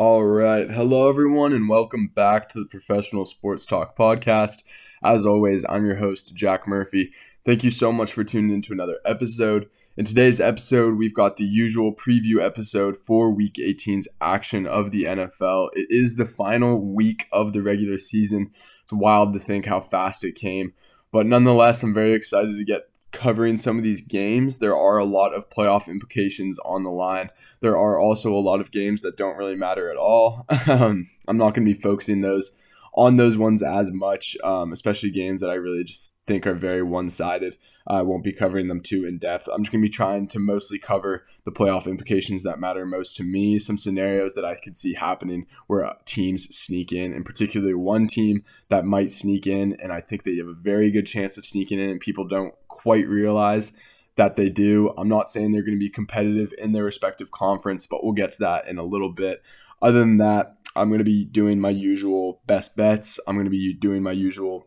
All right. Hello, everyone, and welcome back to the Professional Sports Talk podcast. As always, I'm your host, Jack Murphy. Thank you so much for tuning into another episode. In today's episode, we've got the usual preview episode for Week 18's action of the NFL. It is the final week of the regular season. It's wild to think how fast it came. But nonetheless, I'm very excited to get covering some of these games, there are a lot of playoff implications on the line. There are also a lot of games that don't really matter at all. Um, I'm not going to be focusing those on those ones as much, um, especially games that I really just think are very one sided. I won't be covering them too in depth. I'm just going to be trying to mostly cover the playoff implications that matter most to me, some scenarios that I could see happening where teams sneak in, and particularly one team that might sneak in, and I think they have a very good chance of sneaking in, and people don't quite realize that they do. I'm not saying they're going to be competitive in their respective conference, but we'll get to that in a little bit. Other than that, I'm going to be doing my usual best bets. I'm going to be doing my usual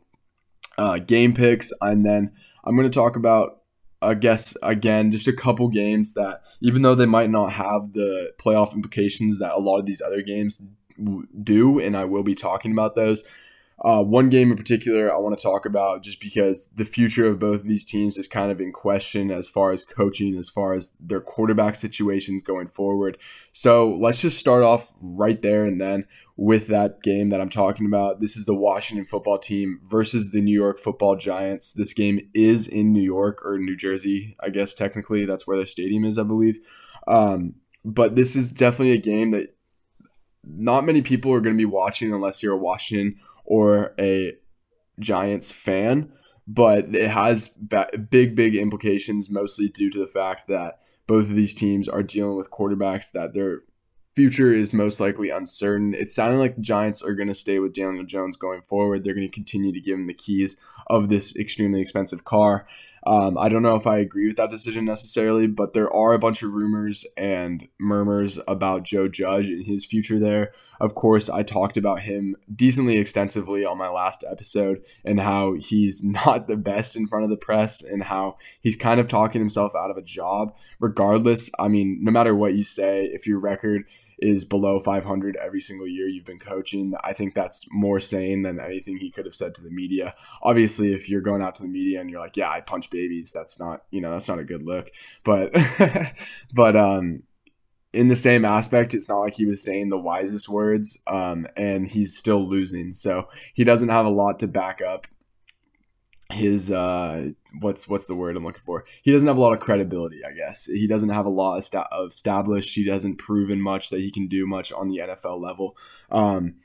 uh, game picks, and then I'm going to talk about, I guess, again, just a couple games that, even though they might not have the playoff implications that a lot of these other games do, and I will be talking about those. Uh, one game in particular I want to talk about just because the future of both of these teams is kind of in question as far as coaching, as far as their quarterback situations going forward. So let's just start off right there and then with that game that I'm talking about. This is the Washington football team versus the New York football giants. This game is in New York or New Jersey, I guess technically. That's where their stadium is, I believe. Um, but this is definitely a game that not many people are going to be watching unless you're a Washington or a Giants fan, but it has big, big implications, mostly due to the fact that both of these teams are dealing with quarterbacks that their future is most likely uncertain. It's sounding like the Giants are going to stay with Daniel Jones going forward. They're going to continue to give him the keys of this extremely expensive car. Um, I don't know if I agree with that decision necessarily, but there are a bunch of rumors and murmurs about Joe Judge and his future there. Of course, I talked about him decently extensively on my last episode and how he's not the best in front of the press and how he's kind of talking himself out of a job. Regardless, I mean, no matter what you say, if your record is below 500 every single year you've been coaching. I think that's more sane than anything he could have said to the media. Obviously, if you're going out to the media and you're like, "Yeah, I punch babies," that's not, you know, that's not a good look. But but um in the same aspect, it's not like he was saying the wisest words, um, and he's still losing. So he doesn't have a lot to back up his uh what's what's the word I'm looking for? He doesn't have a lot of credibility, I guess. He doesn't have a lot of established. He hasn't proven much that he can do much on the NFL level. Um,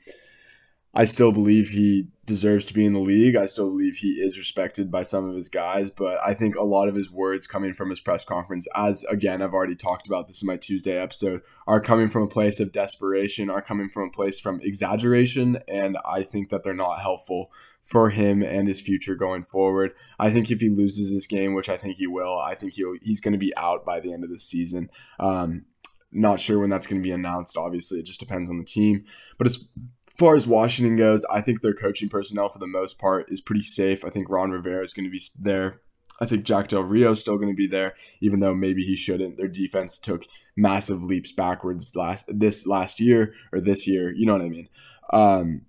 I still believe he deserves to be in the league. I still believe he is respected by some of his guys, but I think a lot of his words coming from his press conference, as again, I've already talked about this in my Tuesday episode, are coming from a place of desperation, are coming from a place from exaggeration, and I think that they're not helpful for him and his future going forward. I think if he loses this game, which I think he will, I think he'll he's going to be out by the end of the season. Um, not sure when that's going to be announced. Obviously, it just depends on the team. But as far as Washington goes, I think their coaching personnel for the most part is pretty safe. I think Ron Rivera is going to be there. I think Jack Del Rio is still going to be there, even though maybe he shouldn't. Their defense took massive leaps backwards last this last year or this year. You know what I mean? Um,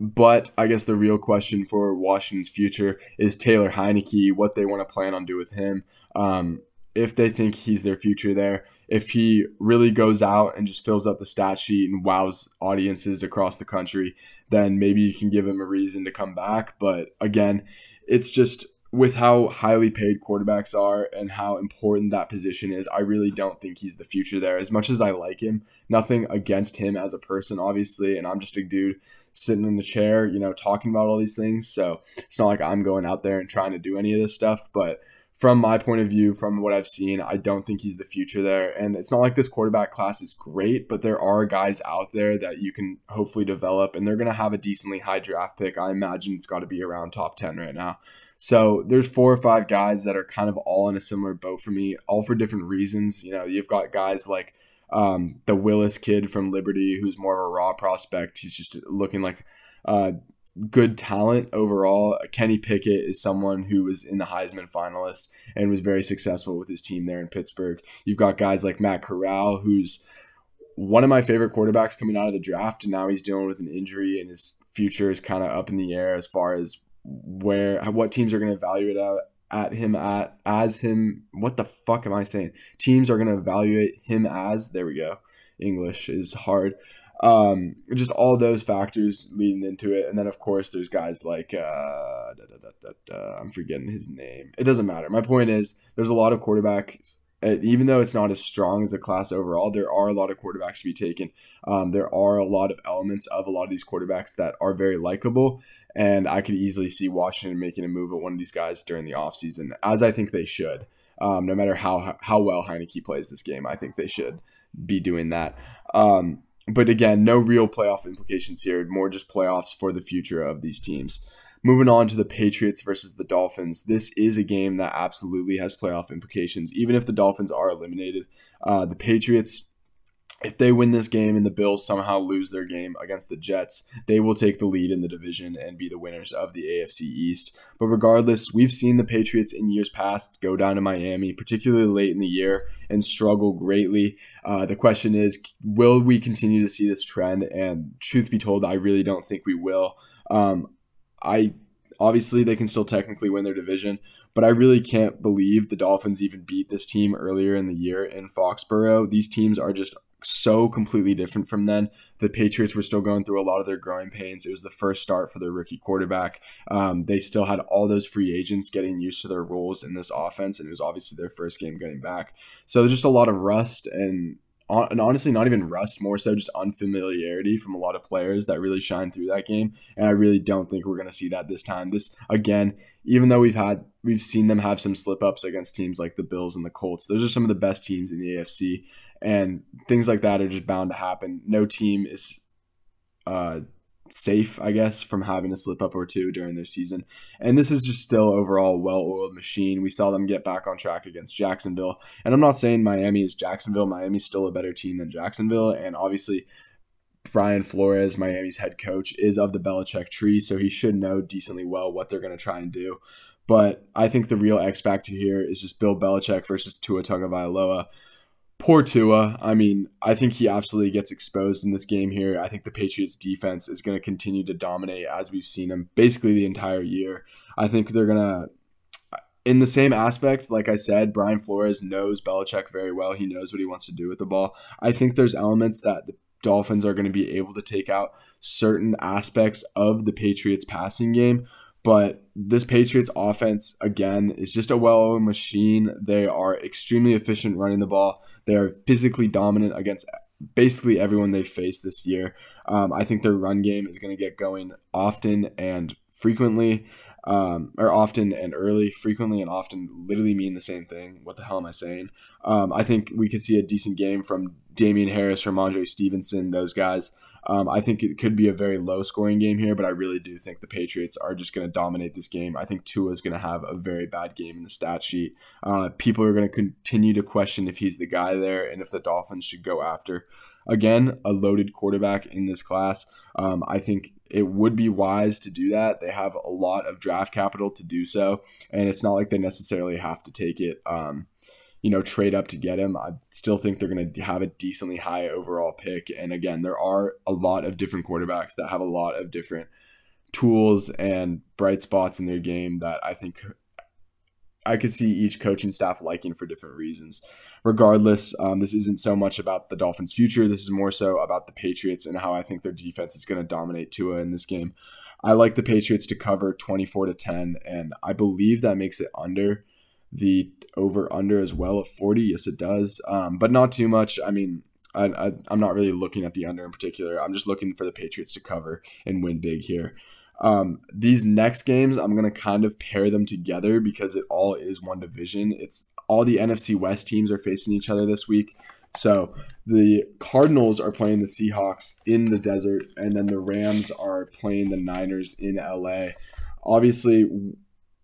but I guess the real question for Washington's future is Taylor Heinicke, what they want to plan on do with him. Um, if they think he's their future there, if he really goes out and just fills up the stat sheet and wows audiences across the country, then maybe you can give him a reason to come back. But again, it's just with how highly paid quarterbacks are and how important that position is, I really don't think he's the future there. As much as I like him, nothing against him as a person, obviously, and I'm just a dude sitting in the chair, you know, talking about all these things. So it's not like I'm going out there and trying to do any of this stuff, but from my point of view, from what I've seen, I don't think he's the future there. And it's not like this quarterback class is great, but there are guys out there that you can hopefully develop, and they're going to have a decently high draft pick. I imagine it's got to be around top 10 right now. So there's four or five guys that are kind of all in a similar boat for me, all for different reasons. You know, you've got guys like um, the Willis kid from Liberty, who's more of a raw prospect. He's just looking like uh, good talent overall. Kenny Pickett is someone who was in the Heisman finalists and was very successful with his team there in Pittsburgh. You've got guys like Matt Corral, who's one of my favorite quarterbacks coming out of the draft, and now he's dealing with an injury, and his future is kind of up in the air as far as where what teams are going to evaluate at, at him at as him. What the fuck am I saying? Teams are going to evaluate him as. There we go. English is hard. Um, just all those factors leading into it, and then of course there's guys like uh, da, da, da, I'm forgetting his name. It doesn't matter. My point is there's a lot of quarterbacks uh, even though it's not as strong as a class overall, there are a lot of quarterbacks to be taken. Um, there are a lot of elements of a lot of these quarterbacks that are very likable, and I could easily see Washington making a move at one of these guys during the offseason, as I think they should. Um, no matter how how well Heinicke plays this game, I think they should be doing that. Um, but again, no real playoff implications here, more just playoffs for the future of these teams. Moving on to the Patriots versus the Dolphins. This is a game that absolutely has playoff implications. Even if the Dolphins are eliminated, uh, the Patriots, if they win this game and the Bills somehow lose their game against the Jets, they will take the lead in the division and be the winners of the AFC East. But regardless, we've seen the Patriots in years past go down to Miami, particularly late in the year, and struggle greatly. Uh, the question is, will we continue to see this trend? And truth be told, I really don't think we will. Um, I obviously they can still technically win their division, but I really can't believe the Dolphins even beat this team earlier in the year in Foxborough. These teams are just so completely different from then. The Patriots were still going through a lot of their growing pains. It was the first start for their rookie quarterback. Um, they still had all those free agents getting used to their roles in this offense, and it was obviously their first game getting back. So just a lot of rust and and honestly not even rust, more so just unfamiliarity from a lot of players that really shine through that game. And I really don't think we're going to see that this time. This again, even though we've had we've seen them have some slip ups against teams like the Bills and the Colts, those are some of the best teams in the AFC, and things like that are just bound to happen. No team is uh, safe, I guess, from having a slip up or two during their season. And this is just still overall well oiled machine. We saw them get back on track against Jacksonville. And I'm not saying Miami is Jacksonville. Miami's still a better team than Jacksonville. And obviously, Brian Flores, Miami's head coach, is of the Belichick tree, so he should know decently well what they're going to try and do. But I think the real X factor here is just Bill Belichick versus Tua Tagovailoa poor Tua. I mean, I think he absolutely gets exposed in this game here. I think the Patriots defense is going to continue to dominate as we've seen them basically the entire year. I think they're going to in the same aspect, like I said, Brian Flores knows Belichick very well. He knows what he wants to do with the ball. I think there's elements that the Dolphins are going to be able to take out certain aspects of the Patriots passing game but this Patriots offense, again, is just a well oiled machine. They are extremely efficient running the ball. They are physically dominant against basically everyone they face this year. Um, I think their run game is going to get going often and frequently, um, or often and early. Frequently and often literally mean the same thing. What the hell am I saying? Um, I think we could see a decent game from Damien Harris, Rhamondre Stevenson, those guys. Um, I think it could be a very low scoring game here, but I really do think the Patriots are just going to dominate this game. I think Tua is going to have a very bad game in the stat sheet. Uh, people are going to continue to question if he's the guy there and if the Dolphins should go after. Again, a loaded quarterback in this class. Um, I think it would be wise to do that. They have a lot of draft capital to do so, and it's not like they necessarily have to take it. Um, you know, trade up to get him. I still think they're going to have a decently high overall pick. And again, there are a lot of different quarterbacks that have a lot of different tools and bright spots in their game that I think I could see each coaching staff liking for different reasons. Regardless, um, this isn't so much about the Dolphins' future. This is more so about the Patriots and how I think their defense is going to dominate Tua in this game. I like the Patriots to cover 24 to 10, and I believe that makes it under the over under as well at 40. Yes, it does, um, but not too much. I mean, I, I, I'm not really looking at the under in particular. I'm just looking for the Patriots to cover and win big here. Um, these next games, I'm going to kind of pair them together because it all is one division. It's all the NFC West teams are facing each other this week. So the Cardinals are playing the Seahawks in the desert, and then the Rams are playing the Niners in LA. Obviously,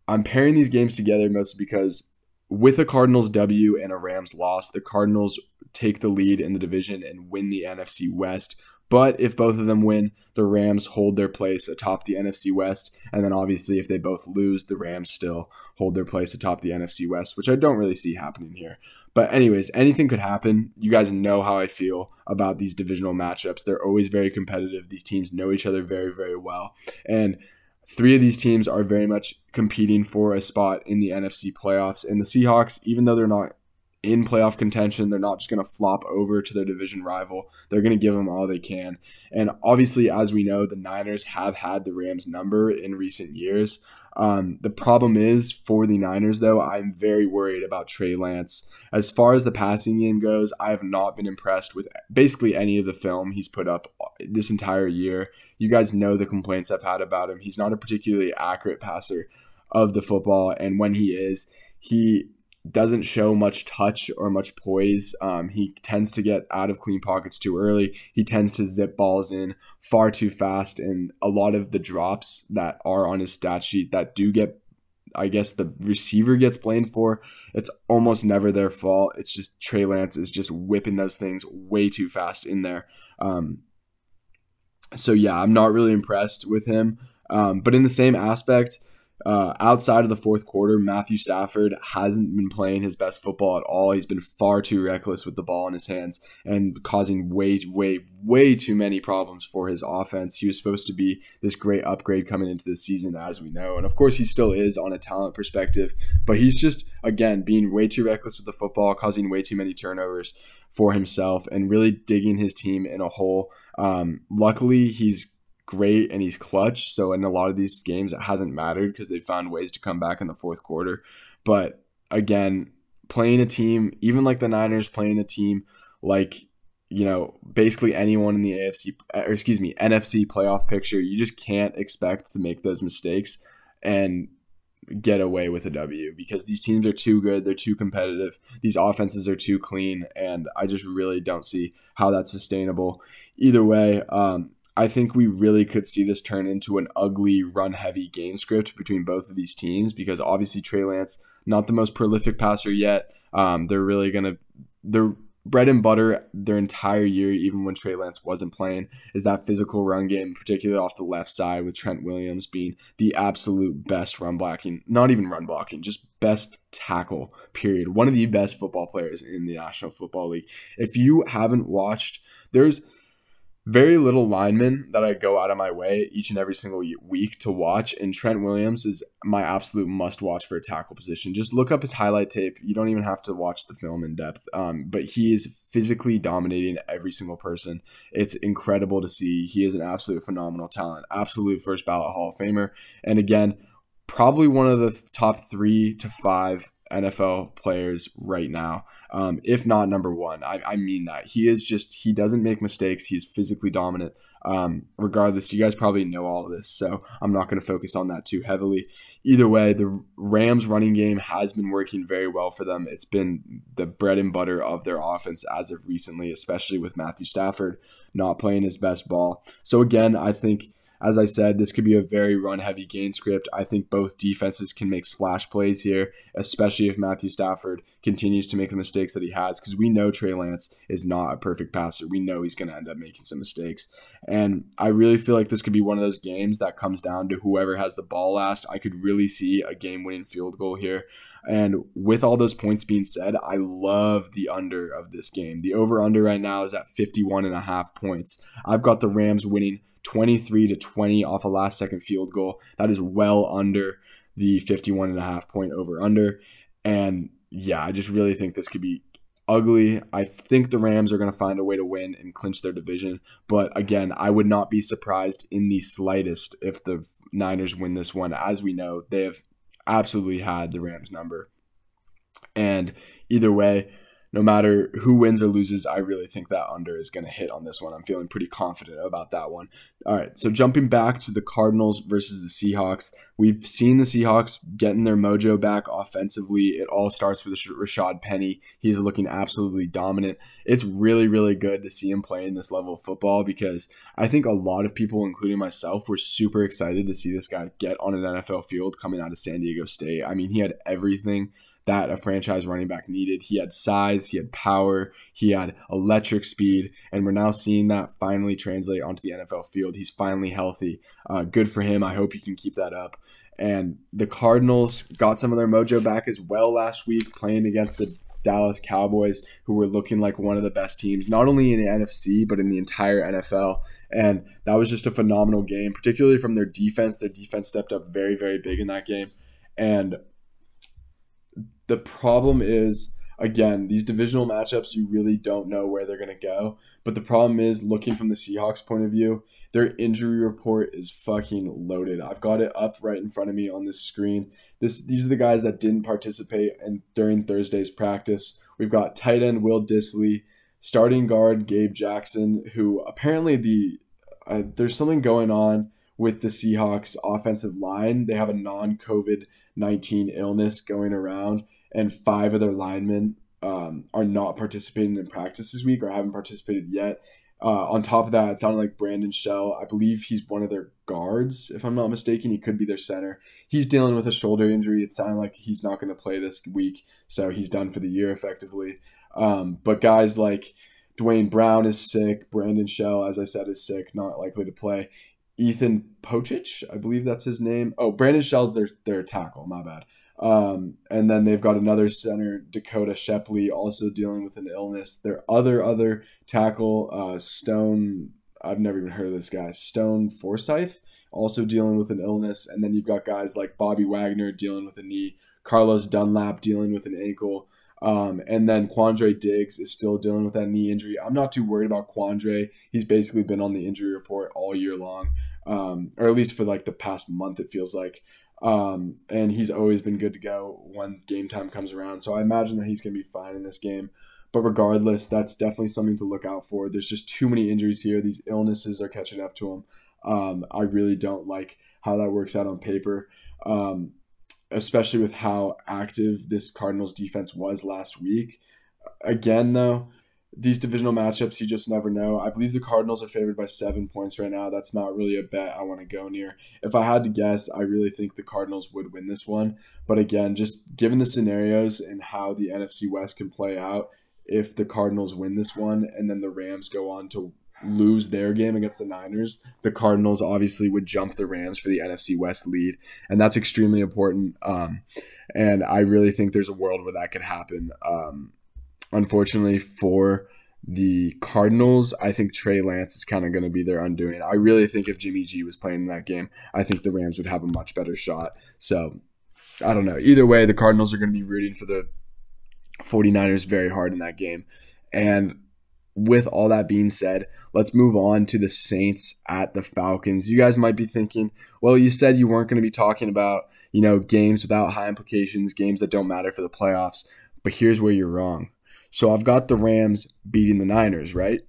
I'm pairing these games together mostly because with a Cardinals W and a Rams loss, the Cardinals take the lead in the division and win the NFC West. But if both of them win, the Rams hold their place atop the NFC West. And then obviously, if they both lose, the Rams still hold their place atop the NFC West, which I don't really see happening here. But, anyways, anything could happen. You guys know how I feel about these divisional matchups. They're always very competitive. These teams know each other very, very well. And three of these teams are very much competing for a spot in the NFC playoffs. And the Seahawks, even though they're not in playoff contention. They're not just going to flop over to their division rival. They're going to give them all they can. And obviously, as we know, the Niners have had the Rams number in recent years. Um, the problem is for the Niners, though, I'm very worried about Trey Lance. As far as the passing game goes, I have not been impressed with basically any of the film he's put up this entire year. You guys know the complaints I've had about him. He's not a particularly accurate passer of the football, and when he is, he doesn't show much touch or much poise. Um, he tends to get out of clean pockets too early. He tends to zip balls in far too fast. And a lot of the drops that are on his stat sheet that do get, I guess, the receiver gets blamed for, it's almost never their fault. It's just Trey Lance is just whipping those things way too fast in there. Um, so, yeah, I'm not really impressed with him. Um, but in the same aspect, uh, outside of the fourth quarter, Matthew Stafford hasn't been playing his best football at all. He's been far too reckless with the ball in his hands and causing way, way, way too many problems for his offense. He was supposed to be this great upgrade coming into the season, as we know. And of course, he still is on a talent perspective, but he's just, again, being way too reckless with the football, causing way too many turnovers for himself, and really digging his team in a hole. Um, luckily, he's great and he's clutch. So in a lot of these games, it hasn't mattered because they found ways to come back in the fourth quarter. But again, playing a team, even like the Niners, playing a team like you know basically anyone in the AFC or excuse me NFC playoff picture, you just can't expect to make those mistakes and get away with a W because these teams are too good, they're too competitive, these offenses are too clean, and I just really don't see how that's sustainable. Either way, um, I think we really could see this turn into an ugly run heavy game script between both of these teams because obviously Trey Lance, not the most prolific passer yet. Um, they're really going to, their bread and butter their entire year, even when Trey Lance wasn't playing, is that physical run game, particularly off the left side with Trent Williams being the absolute best run blocking, not even run blocking, just best tackle, period. One of the best football players in the National Football League. If you haven't watched, there's, very little linemen that I go out of my way each and every single week to watch. And Trent Williams is my absolute must watch for a tackle position. Just look up his highlight tape. You don't even have to watch the film in depth. Um, but he is physically dominating every single person. It's incredible to see. He is an absolute phenomenal talent, absolute first ballot Hall of Famer. And again, probably one of the top three to five NFL players right now, um, if not number one. I, I mean that. He is just, he doesn't make mistakes. He's physically dominant. Um, regardless, you guys probably know all of this, so I'm not going to focus on that too heavily. Either way, the Rams running game has been working very well for them. It's been the bread and butter of their offense as of recently, especially with Matthew Stafford not playing his best ball. So, again, I think as I said, this could be a very run heavy game script. I think both defenses can make splash plays here, especially if Matthew Stafford continues to make the mistakes that he has, because we know Trey Lance is not a perfect passer. We know he's going to end up making some mistakes. And I really feel like this could be one of those games that comes down to whoever has the ball last. I could really see a game winning field goal here. And with all those points being said, I love the under of this game. The over under right now is at 51 and a half points. I've got the Rams winning 23 to 20 off a last second field goal. That is well under the 51 and a half point over under. And yeah, I just really think this could be ugly. I think the Rams are going to find a way to win and clinch their division. But again, I would not be surprised in the slightest if the Niners win this one. As we know, they have absolutely had the Rams number. And either way, no matter who wins or loses, I really think that under is going to hit on this one. I'm feeling pretty confident about that one. All right, so jumping back to the Cardinals versus the Seahawks, we've seen the Seahawks getting their mojo back offensively. It all starts with Rashad Penny. He's looking absolutely dominant. It's really, really good to see him playing this level of football because I think a lot of people, including myself, were super excited to see this guy get on an NFL field coming out of San Diego State. I mean, he had everything that a franchise running back needed. He had size, he had power, he had electric speed, and we're now seeing that finally translate onto the NFL field. He's finally healthy. Uh, good for him. I hope he can keep that up. And the Cardinals got some of their mojo back as well last week, playing against the Dallas Cowboys, who were looking like one of the best teams, not only in the NFC, but in the entire NFL. And that was just a phenomenal game, particularly from their defense. Their defense stepped up very, very big in that game. And the problem is, again, these divisional matchups, you really don't know where they're going to go. But the problem is, looking from the Seahawks' point of view, their injury report is fucking loaded. I've got it up right in front of me on this screen. This these are the guys that didn't participate in during Thursday's practice. We've got tight end Will Dissly starting guard Gabe Jackson, who apparently the uh, there's something going on with the Seahawks offensive line. They have a non-COVID 19 illness going around and five of their linemen um, are not participating in practice this week or haven't participated yet. Uh, on top of that, it sounded like Brandon Shell. I believe he's one of their guards, if I'm not mistaken. He could be their center. He's dealing with a shoulder injury. It sounded like he's not going to play this week, so he's done for the year effectively. Um, but guys like Duane Brown is sick. Brandon Shell, as I said, is sick, not likely to play. Ethan Pocic, I believe that's his name. Oh, Brandon Shell's their their tackle. My bad. Um, and then they've got another center, Dakoda Shepley, also dealing with an illness. Their other other tackle, uh, Stone, I've never even heard of this guy, Stone Forsyth, also dealing with an illness. And then you've got guys like Bobby Wagner dealing with a knee, Carlos Dunlap dealing with an ankle. Um, and then Quandre Diggs is still dealing with that knee injury. I'm not too worried about Quandre. He's basically been on the injury report all year long, um, or at least for like the past month, it feels like. Um, and he's always been good to go when game time comes around. So I imagine that he's going to be fine in this game. But regardless, that's definitely something to look out for. There's just too many injuries here. These illnesses are catching up to him. Um, I really don't like how that works out on paper, um, especially with how active this Cardinals defense was last week. Again, though, these divisional matchups, you just never know. I believe the Cardinals are favored by seven points right now. That's not really a bet I want to go near. If I had to guess, I really think the Cardinals would win this one. But again, just given the scenarios and how the NFC West can play out, if the Cardinals win this one and then the Rams go on to lose their game against the Niners, the Cardinals obviously would jump the Rams for the NFC West lead. And that's extremely important. Um, and I really think there's a world where that could happen. Um, unfortunately for the Cardinals, I think Trey Lance is kind of going to be their undoing. I really think if Jimmy G was playing in that game, I think the Rams would have a much better shot. So I don't know. Either way, the Cardinals are going to be rooting for the 49ers very hard in that game. And with all that being said, let's move on to the Saints at the Falcons. You guys might be thinking, well, you said you weren't going to be talking about, you know, games without high implications, games that don't matter for the playoffs. But here's where you're wrong. So I've got the Rams beating the Niners, right?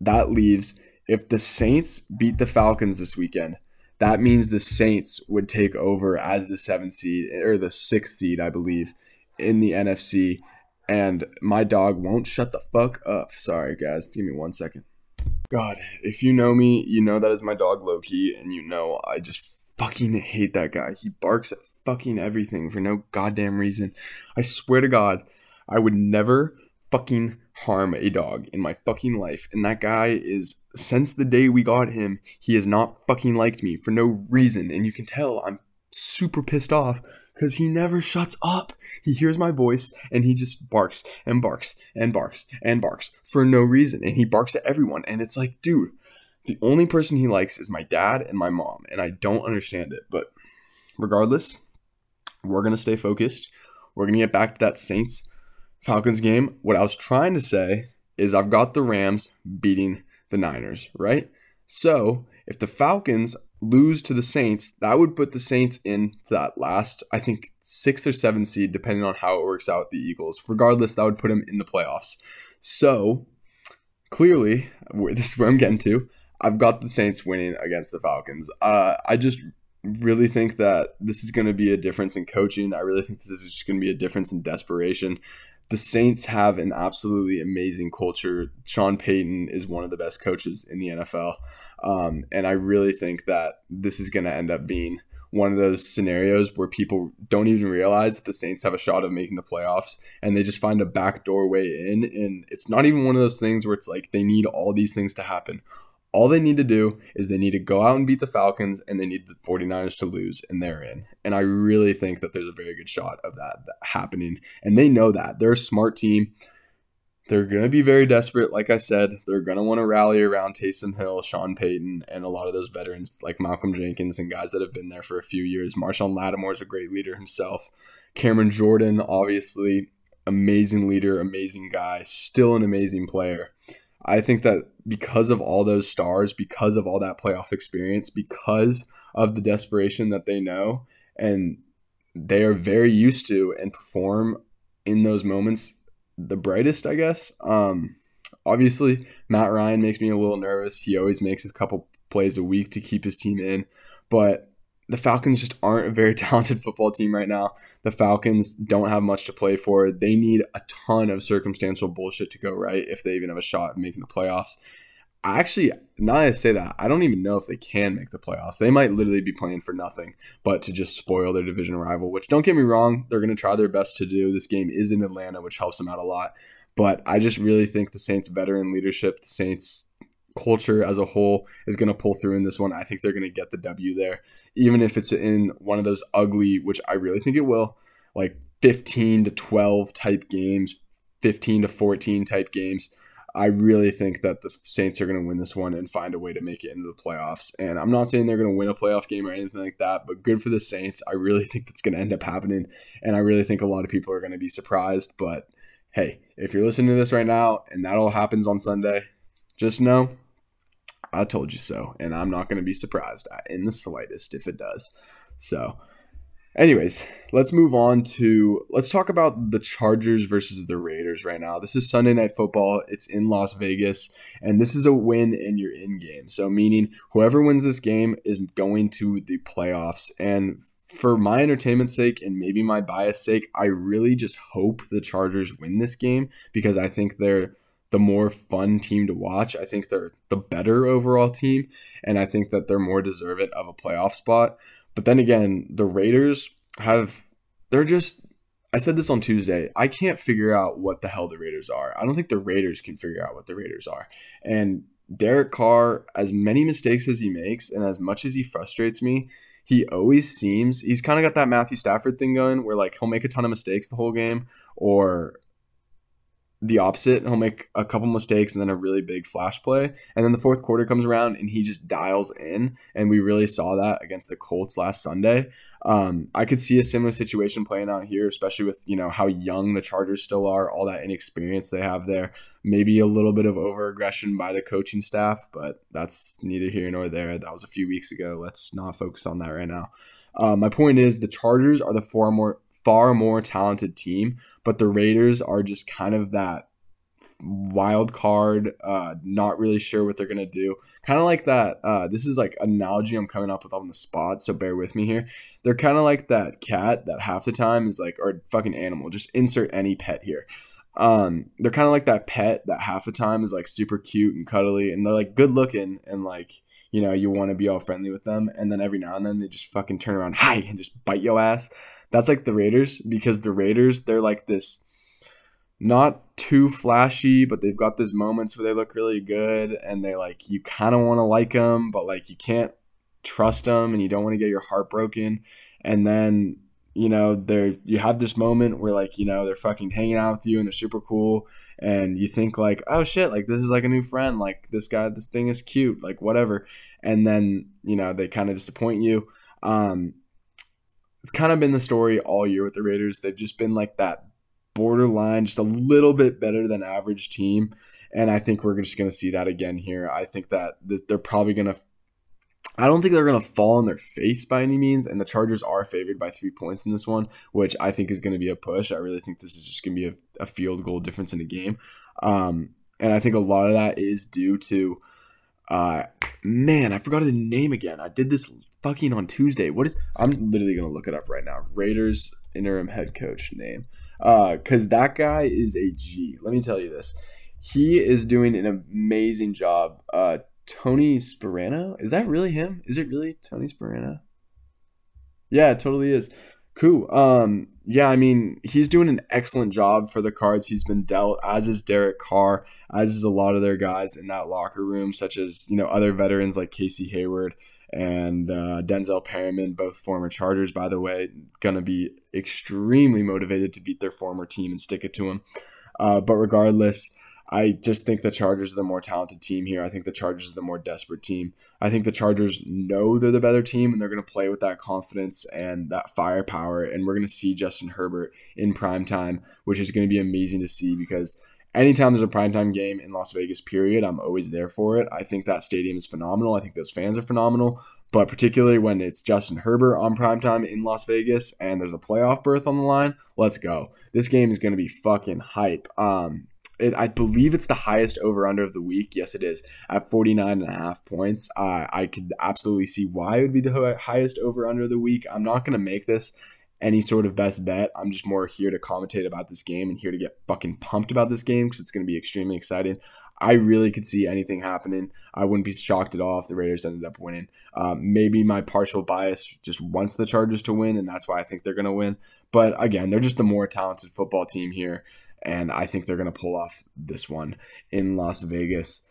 That leaves if the Saints beat the Falcons this weekend, that means the Saints would take over as the seventh seed or the sixth seed, I believe, in the NFC. And my dog won't shut the fuck up. Sorry, guys. Give me one second. God, if you know me, you know that is my dog Loki, and you know I just fucking hate that guy. He barks at fucking everything for no goddamn reason. I swear to God, I would never fucking harm a dog in my fucking life. And that guy is, since the day we got him, he has not fucking liked me for no reason. And you can tell I'm super pissed off because he never shuts up. He hears my voice and he just barks and barks and barks and barks for no reason. And he barks at everyone. And it's like, dude, the only person he likes is my dad and my mom. And I don't understand it. But regardless, we're going to stay focused. We're going to get back to that Saints Falcons game, what I was trying to say is I've got the Rams beating the Niners, right? So if the Falcons lose to the Saints, that would put the Saints in that last, I think, sixth or seventh seed, depending on how it works out with the Eagles. Regardless, that would put them in the playoffs. So clearly, this is where I'm getting to. I've got the Saints winning against the Falcons. Uh, I just really think that this is going to be a difference in coaching. I really think this is just going to be a difference in desperation the Saints have an absolutely amazing culture. Sean Payton is one of the best coaches in the NFL. Um, and I really think that this is going to end up being one of those scenarios where people don't even realize that the Saints have a shot of making the playoffs and they just find a backdoor way in. And it's not even one of those things where it's like they need all these things to happen. All they need to do is they need to go out and beat the Falcons and they need the 49ers to lose and they're in. And I really think that there's a very good shot of that, that happening. And they know that. They're a smart team. They're going to be very desperate. Like I said, they're going to want to rally around Taysom Hill, Sean Payton, and a lot of those veterans like Malcolm Jenkins and guys that have been there for a few years. Marshon Lattimore is a great leader himself. Cameron Jordan, obviously, amazing leader, amazing guy, still an amazing player. I think that because of all those stars, because of all that playoff experience, because of the desperation that they know, and they are very used to and perform in those moments the brightest, I guess. Um, obviously, Matt Ryan makes me a little nervous. He always makes a couple plays a week to keep his team in, but the Falcons just aren't a very talented football team right now. The Falcons don't have much to play for. They need a ton of circumstantial bullshit to go right if they even have a shot at making the playoffs. I actually, now that I say that, I don't even know if they can make the playoffs. They might literally be playing for nothing, but to just spoil their division rival, which don't get me wrong, they're going to try their best to do. This game is in Atlanta, which helps them out a lot. But I just really think the Saints' veteran leadership, the Saints' culture as a whole is going to pull through in this one. I think they're going to get the W there, even if it's in one of those ugly, which I really think it will, like 15 to 12 type games, 15 to 14 type games. I really think that the Saints are going to win this one and find a way to make it into the playoffs. And I'm not saying they're going to win a playoff game or anything like that, but good for the Saints. I really think it's going to end up happening. And I really think a lot of people are going to be surprised. But hey, if you're listening to this right now and that all happens on Sunday, just know I told you so. And I'm not going to be surprised uh, in the slightest if it does. So, Anyways, let's move on to let's talk about the Chargers versus the Raiders right now. This is Sunday night football. It's in Las Vegas, and this is a win in your in game. So meaning whoever wins this game is going to the playoffs. And for my entertainment's sake and maybe my bias sake, I really just hope the Chargers win this game because I think they're the more fun team to watch. I think they're the better overall team, and I think that they're more deserving of a playoff spot. But then again, the Raiders have they're just I said this on Tuesday. I can't figure out what the hell the Raiders are. I don't think the Raiders can figure out what the Raiders are. And Derek Carr, as many mistakes as he makes and as much as he frustrates me, he always seems he's kind of got that Matthew Stafford thing going where like he'll make a ton of mistakes the whole game or the opposite. He'll make a couple mistakes and then a really big flash play. And then the fourth quarter comes around and he just dials in. And we really saw that against the Colts last Sunday. Um, I could see a similar situation playing out here, especially with you know how young the Chargers still are, all that inexperience they have there. Maybe a little bit of over aggression by the coaching staff, but that's neither here nor there. That was a few weeks ago. Let's not focus on that right now. Uh, my point is the Chargers are the far more far more talented team but the Raiders are just kind of that wild card, uh, not really sure what they're gonna do. Kind of like that. Uh, this is like analogy I'm coming up with on the spot, so bear with me here. They're kind of like that cat that half the time is like, or fucking animal. Just insert any pet here. Um, they're kind of like that pet that half the time is like super cute and cuddly, and they're like good looking and like you know you want to be all friendly with them, and then every now and then they just fucking turn around, hi, and just bite your ass. That's like the Raiders because the Raiders, they're like this not too flashy, but they've got these moments where they look really good and they like you kind of want to like them, but like you can't trust them and you don't want to get your heart broken. And then you know they're you have this moment where like you know they're fucking hanging out with you and they're super cool and you think like oh shit like this is like a new friend like this guy this thing is cute like whatever and then you know they kind of disappoint you um it's kind of been the story all year with the Raiders. They've just been like that borderline, just a little bit better than average team. And I think we're just going to see that again here. I think that they're probably going to. I don't think they're going to fall on their face by any means. And the Chargers are favored by three points in this one, which I think is going to be a push. I really think this is just going to be a, a, field goal difference in the game. Um, and I think a lot of that is due to uh, man, I forgot the name again. I did this fucking on Tuesday. What is? I'm literally gonna look it up right now. Raiders interim head coach name. Uh, cause that guy is a G. Let me tell you this. He is doing an amazing job. Uh, Tony Sparano. Is that really him? Is it really Tony Sparano? Yeah, it totally is. Cool. Um, yeah, I mean, he's doing an excellent job for the cards he's been dealt, as is Derek Carr, as is a lot of their guys in that locker room, such as, you know, other veterans like Casey Hayward and uh, Denzel Perryman, both former Chargers, by the way, going to be extremely motivated to beat their former team and stick it to them. Uh, but regardless, I just think the Chargers are the more talented team here. I think the Chargers are the more desperate team. I think the Chargers know they're the better team and they're going to play with that confidence and that firepower. And we're going to see Justin Herbert in prime time, which is going to be amazing to see because anytime there's a primetime game in Las Vegas, period, I'm always there for it. I think that stadium is phenomenal. I think those fans are phenomenal. But particularly when it's Justin Herbert on primetime in Las Vegas and there's a playoff berth on the line, let's go. This game is going to be fucking hype. Um, it, I believe it's the highest over under of the week. Yes, it is at 49 and a half points. Uh, I could absolutely see why it would be the highest over under of the week. I'm not going to make this any sort of best bet. I'm just more here to commentate about this game and here to get fucking pumped about this game because it's going to be extremely exciting. I really could see anything happening. I wouldn't be shocked at all if the Raiders ended up winning. Um, maybe my partial bias just wants the Chargers to win, and that's why I think they're going to win. But again, they're just the more talented football team here and I think they're going to pull off this one in Las Vegas.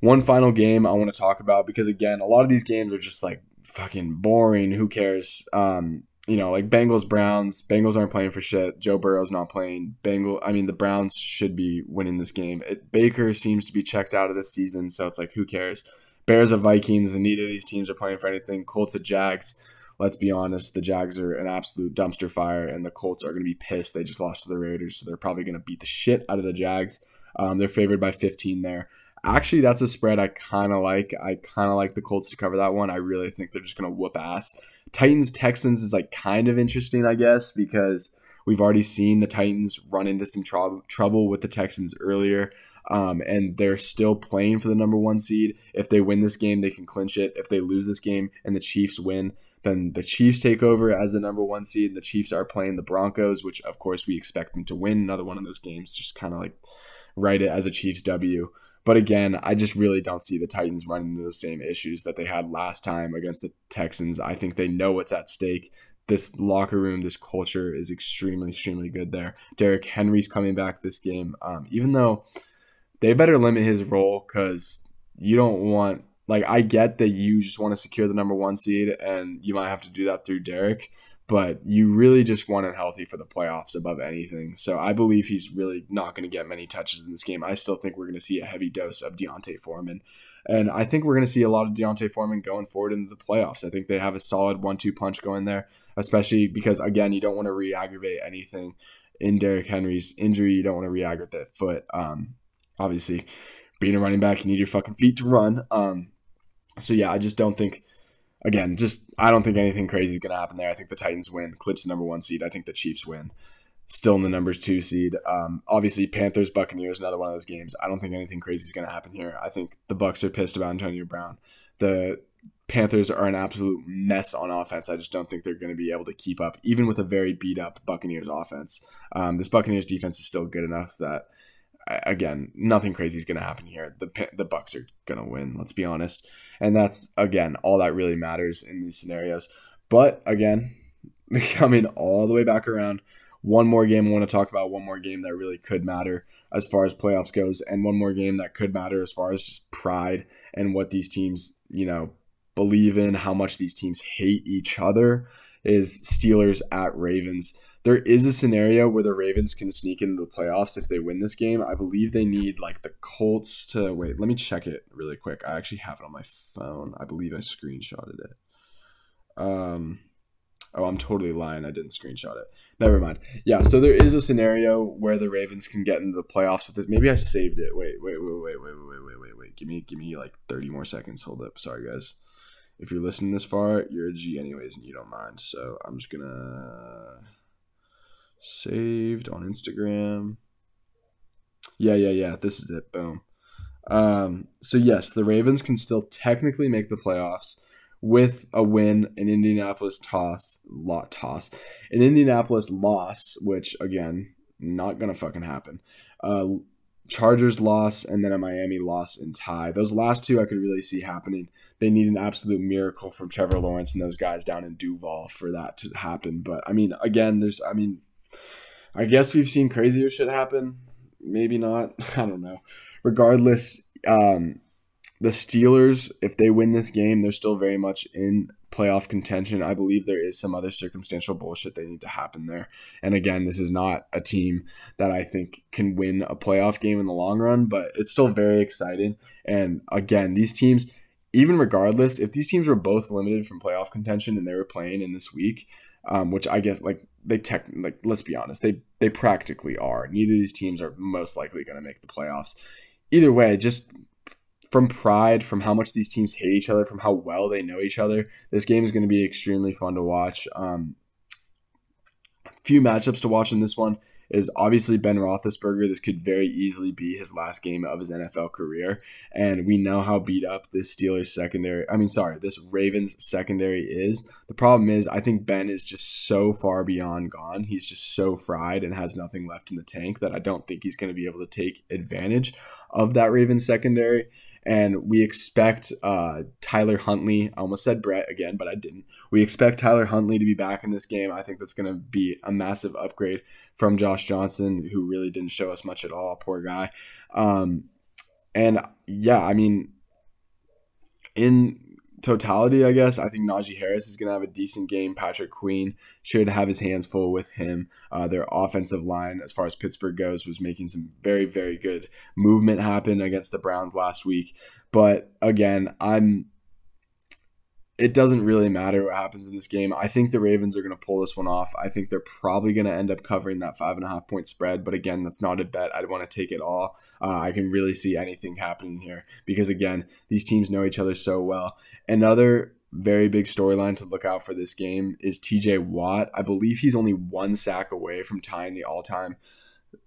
One final game I want to talk about because again, a lot of these games are just like fucking boring. Who cares? Um, you know, like Bengals Browns. Bengals aren't playing for shit. Joe Burrow's not playing. Bengal. I mean, the Browns should be winning this game. It, Baker seems to be checked out of this season, so it's like who cares? Bears of Vikings, and neither of these teams are playing for anything. Colts of Jags let's be honest, the Jags are an absolute dumpster fire, and the Colts are going to be pissed. They just lost to the Raiders, so they're probably going to beat the shit out of the Jags. Um, they're favored by 15 there. Actually, that's a spread I kind of like. I kind of like the Colts to cover that one. I really think they're just going to whoop ass. Titans Texans is like kind of interesting, I guess, because we've already seen the Titans run into some tr- trouble with the Texans earlier. Um, and they're still playing for the number one seed. If they win this game, they can clinch it. If they lose this game and the Chiefs win, then the Chiefs take over as the number one seed. And the Chiefs are playing the Broncos, which of course we expect them to win another one of those games. Just kind of like write it as a Chiefs W. But again, I just really don't see the Titans running into the same issues that they had last time against the Texans. I think they know what's at stake. This locker room, this culture is extremely, extremely good there. Derrick Henry's coming back this game, um, even though they better limit his role because you don't want like I get that you just want to secure the number one seed and you might have to do that through Derrick, but you really just want him healthy for the playoffs above anything. So I believe he's really not going to get many touches in this game. I still think we're going to see a heavy dose of D'Onta Foreman. And I think we're going to see a lot of D'Onta Foreman going forward into the playoffs. I think they have a solid one two punch going there, especially because, again, you don't want to re aggravate anything in Derrick Henry's injury. You don't want to re aggravate that foot. Um, obviously, being a running back, you need your fucking feet to run. Um, so yeah, I just don't think. Again, just I don't think anything crazy is going to happen there. I think the Titans win, the number one seed. I think the Chiefs win, still in the numbers two seed. Um, obviously, Panthers Buccaneers another one of those games. I don't think anything crazy is going to happen here. I think the Bucs are pissed about Antonio Brown. The Panthers are an absolute mess on offense. I just don't think they're going to be able to keep up, even with a very beat up Buccaneers offense. Um, this Buccaneers defense is still good enough that again, nothing crazy is going to happen here. The the Bucs are going to win. Let's be honest, and that's again all that really matters in these scenarios. But again, coming all the way back around, one more game I want to talk about. One more game that really could matter as far as playoffs goes, and one more game that could matter as far as just pride and what these teams, you know, believe in. How much these teams hate each other is Steelers at Ravens there is a scenario where the Ravens can sneak into the playoffs if they win this game. I believe they need like the Colts to wait. Let me check it really quick. I actually have it on my phone. I believe I screenshotted it. Um, oh, I'm totally lying. I didn't screenshot it. Never mind. Yeah, so there is a scenario where the Ravens can get into the playoffs with this. Maybe I saved it. Wait, wait, wait, wait, wait, wait, wait, wait, wait. Give me, give me like 30 more seconds. Hold up. Sorry, guys. If you're listening this far, you're a G anyways, and you don't mind. So I'm just gonna Saved on Instagram. Yeah, yeah, yeah. This is it. Boom. Um, so yes, the Ravens can still technically make the playoffs with a win, an Indianapolis toss, lot toss, an Indianapolis loss, which again, not gonna fucking happen. Uh, Chargers loss and then a Miami loss and tie. Those last two I could really see happening. They need an absolute miracle from Trevor Lawrence and those guys down in Duval for that to happen. But I mean, again, there's I mean, I guess we've seen crazier shit happen. Maybe not. I don't know. Regardless, um, the Steelers, if they win this game, they're still very much in playoff contention. I believe there is some other circumstantial bullshit that need to happen there. And again, this is not a team that I think can win a playoff game in the long run, but it's still very exciting. And again, these teams, even regardless, if these teams were both limited from playoff contention and they were playing in this week, um, which I guess like they tech like let's be honest, they they practically are. Neither of these teams are most likely going to make the playoffs. Either way, just from pride, from how much these teams hate each other, from how well they know each other. This game is going to be extremely fun to watch. Um, few matchups to watch in this one is obviously Ben Roethlisberger. This could very easily be his last game of his NFL career, and we know how beat up this Steelers secondary. I mean, sorry, this Ravens secondary is. The problem is, I think Ben is just so far beyond gone. He's just so fried and has nothing left in the tank that I don't think he's going to be able to take advantage of that Ravens secondary and we expect uh, Tyler Huntley. I almost said Brett again, but I didn't. We expect Tyler Huntley to be back in this game. I think that's going to be a massive upgrade from Josh Johnson, who really didn't show us much at all. Poor guy. Um, and yeah, I mean, in totality, I guess, I think Najee Harris is going to have a decent game. Patrick Queen should have his hands full with him. Uh, their offensive line, as far as Pittsburgh goes, was making some very, very good movement happen against the Browns last week. But again, I'm it doesn't really matter what happens in this game. I think the Ravens are going to pull this one off. I think they're probably going to end up covering that five and a half point spread. But again, that's not a bet. I'd want to take it all. Uh, I can really see anything happening here because, again, these teams know each other so well. Another very big storyline to look out for this game is TJ Watt. I believe he's only one sack away from tying the all time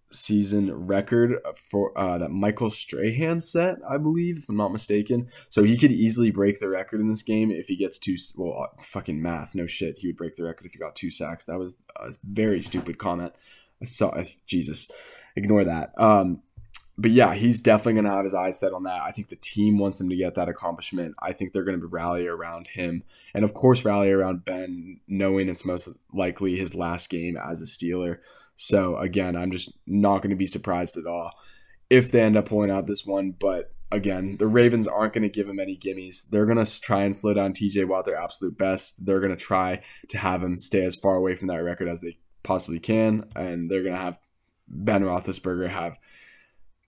season record for uh, that Michael Strahan set, I believe, if I'm not mistaken. So he could easily break the record in this game if he gets two. Well, uh, fucking math, no shit. He would break the record if he got two sacks. That was a very stupid comment. I saw Jesus, ignore that. Um, but yeah, he's definitely to have his eyes set on that. I think the team wants him to get that accomplishment. I think they're to rally around him. And of course, rally around Ben, knowing it's most likely his last game as a Steeler. So again, I'm just not going to be surprised at all if they end up pulling out this one. But again, the Ravens aren't going to give him any gimmies. They're going to try and slow down TJ Watt their absolute best. They're going to try to have him stay as far away from that record as they possibly can, and they're going to have Ben Roethlisberger have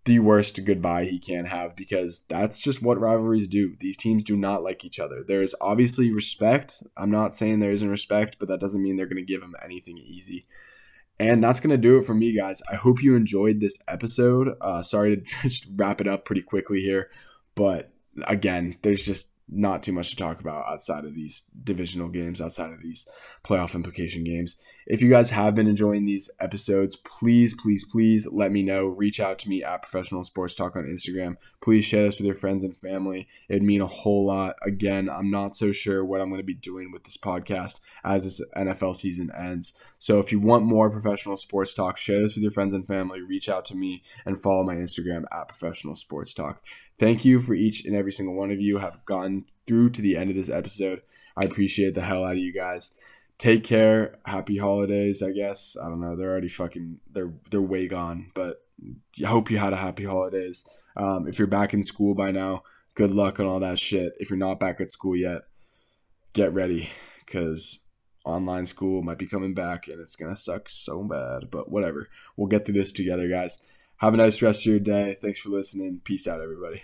the worst goodbye he can have because that's just what rivalries do. These teams do not like each other. There's obviously respect. I'm not saying there isn't respect, but that doesn't mean they're going to give him anything easy. And that's going to do it for me, guys. I hope you enjoyed this episode. Uh, sorry to just wrap it up pretty quickly here. But again, there's just not too much to talk about outside of these divisional games, outside of these playoff implication games. If you guys have been enjoying these episodes, please, please, please let me know. Reach out to me at Professional Sports Talk on Instagram. Please share this with your friends and family. It'd mean a whole lot. Again, I'm not so sure what I'm going to be doing with this podcast as this NFL season ends. So if you want more professional sports talk, share this with your friends and family. Reach out to me and follow my Instagram at Professional Sports Talk. Thank you for each and every single one of you have gone through to the end of this episode. I appreciate the hell out of you guys. Take care. Happy holidays, I guess. I don't know. They're already fucking they're they're way gone, but I hope you had a happy holidays. Um, if you're back in school by now, good luck on all that shit. If you're not back at school yet, get ready because online school might be coming back and it's gonna suck so bad. But whatever. We'll get through this together, guys. Have a nice rest of your day. Thanks for listening. Peace out, everybody.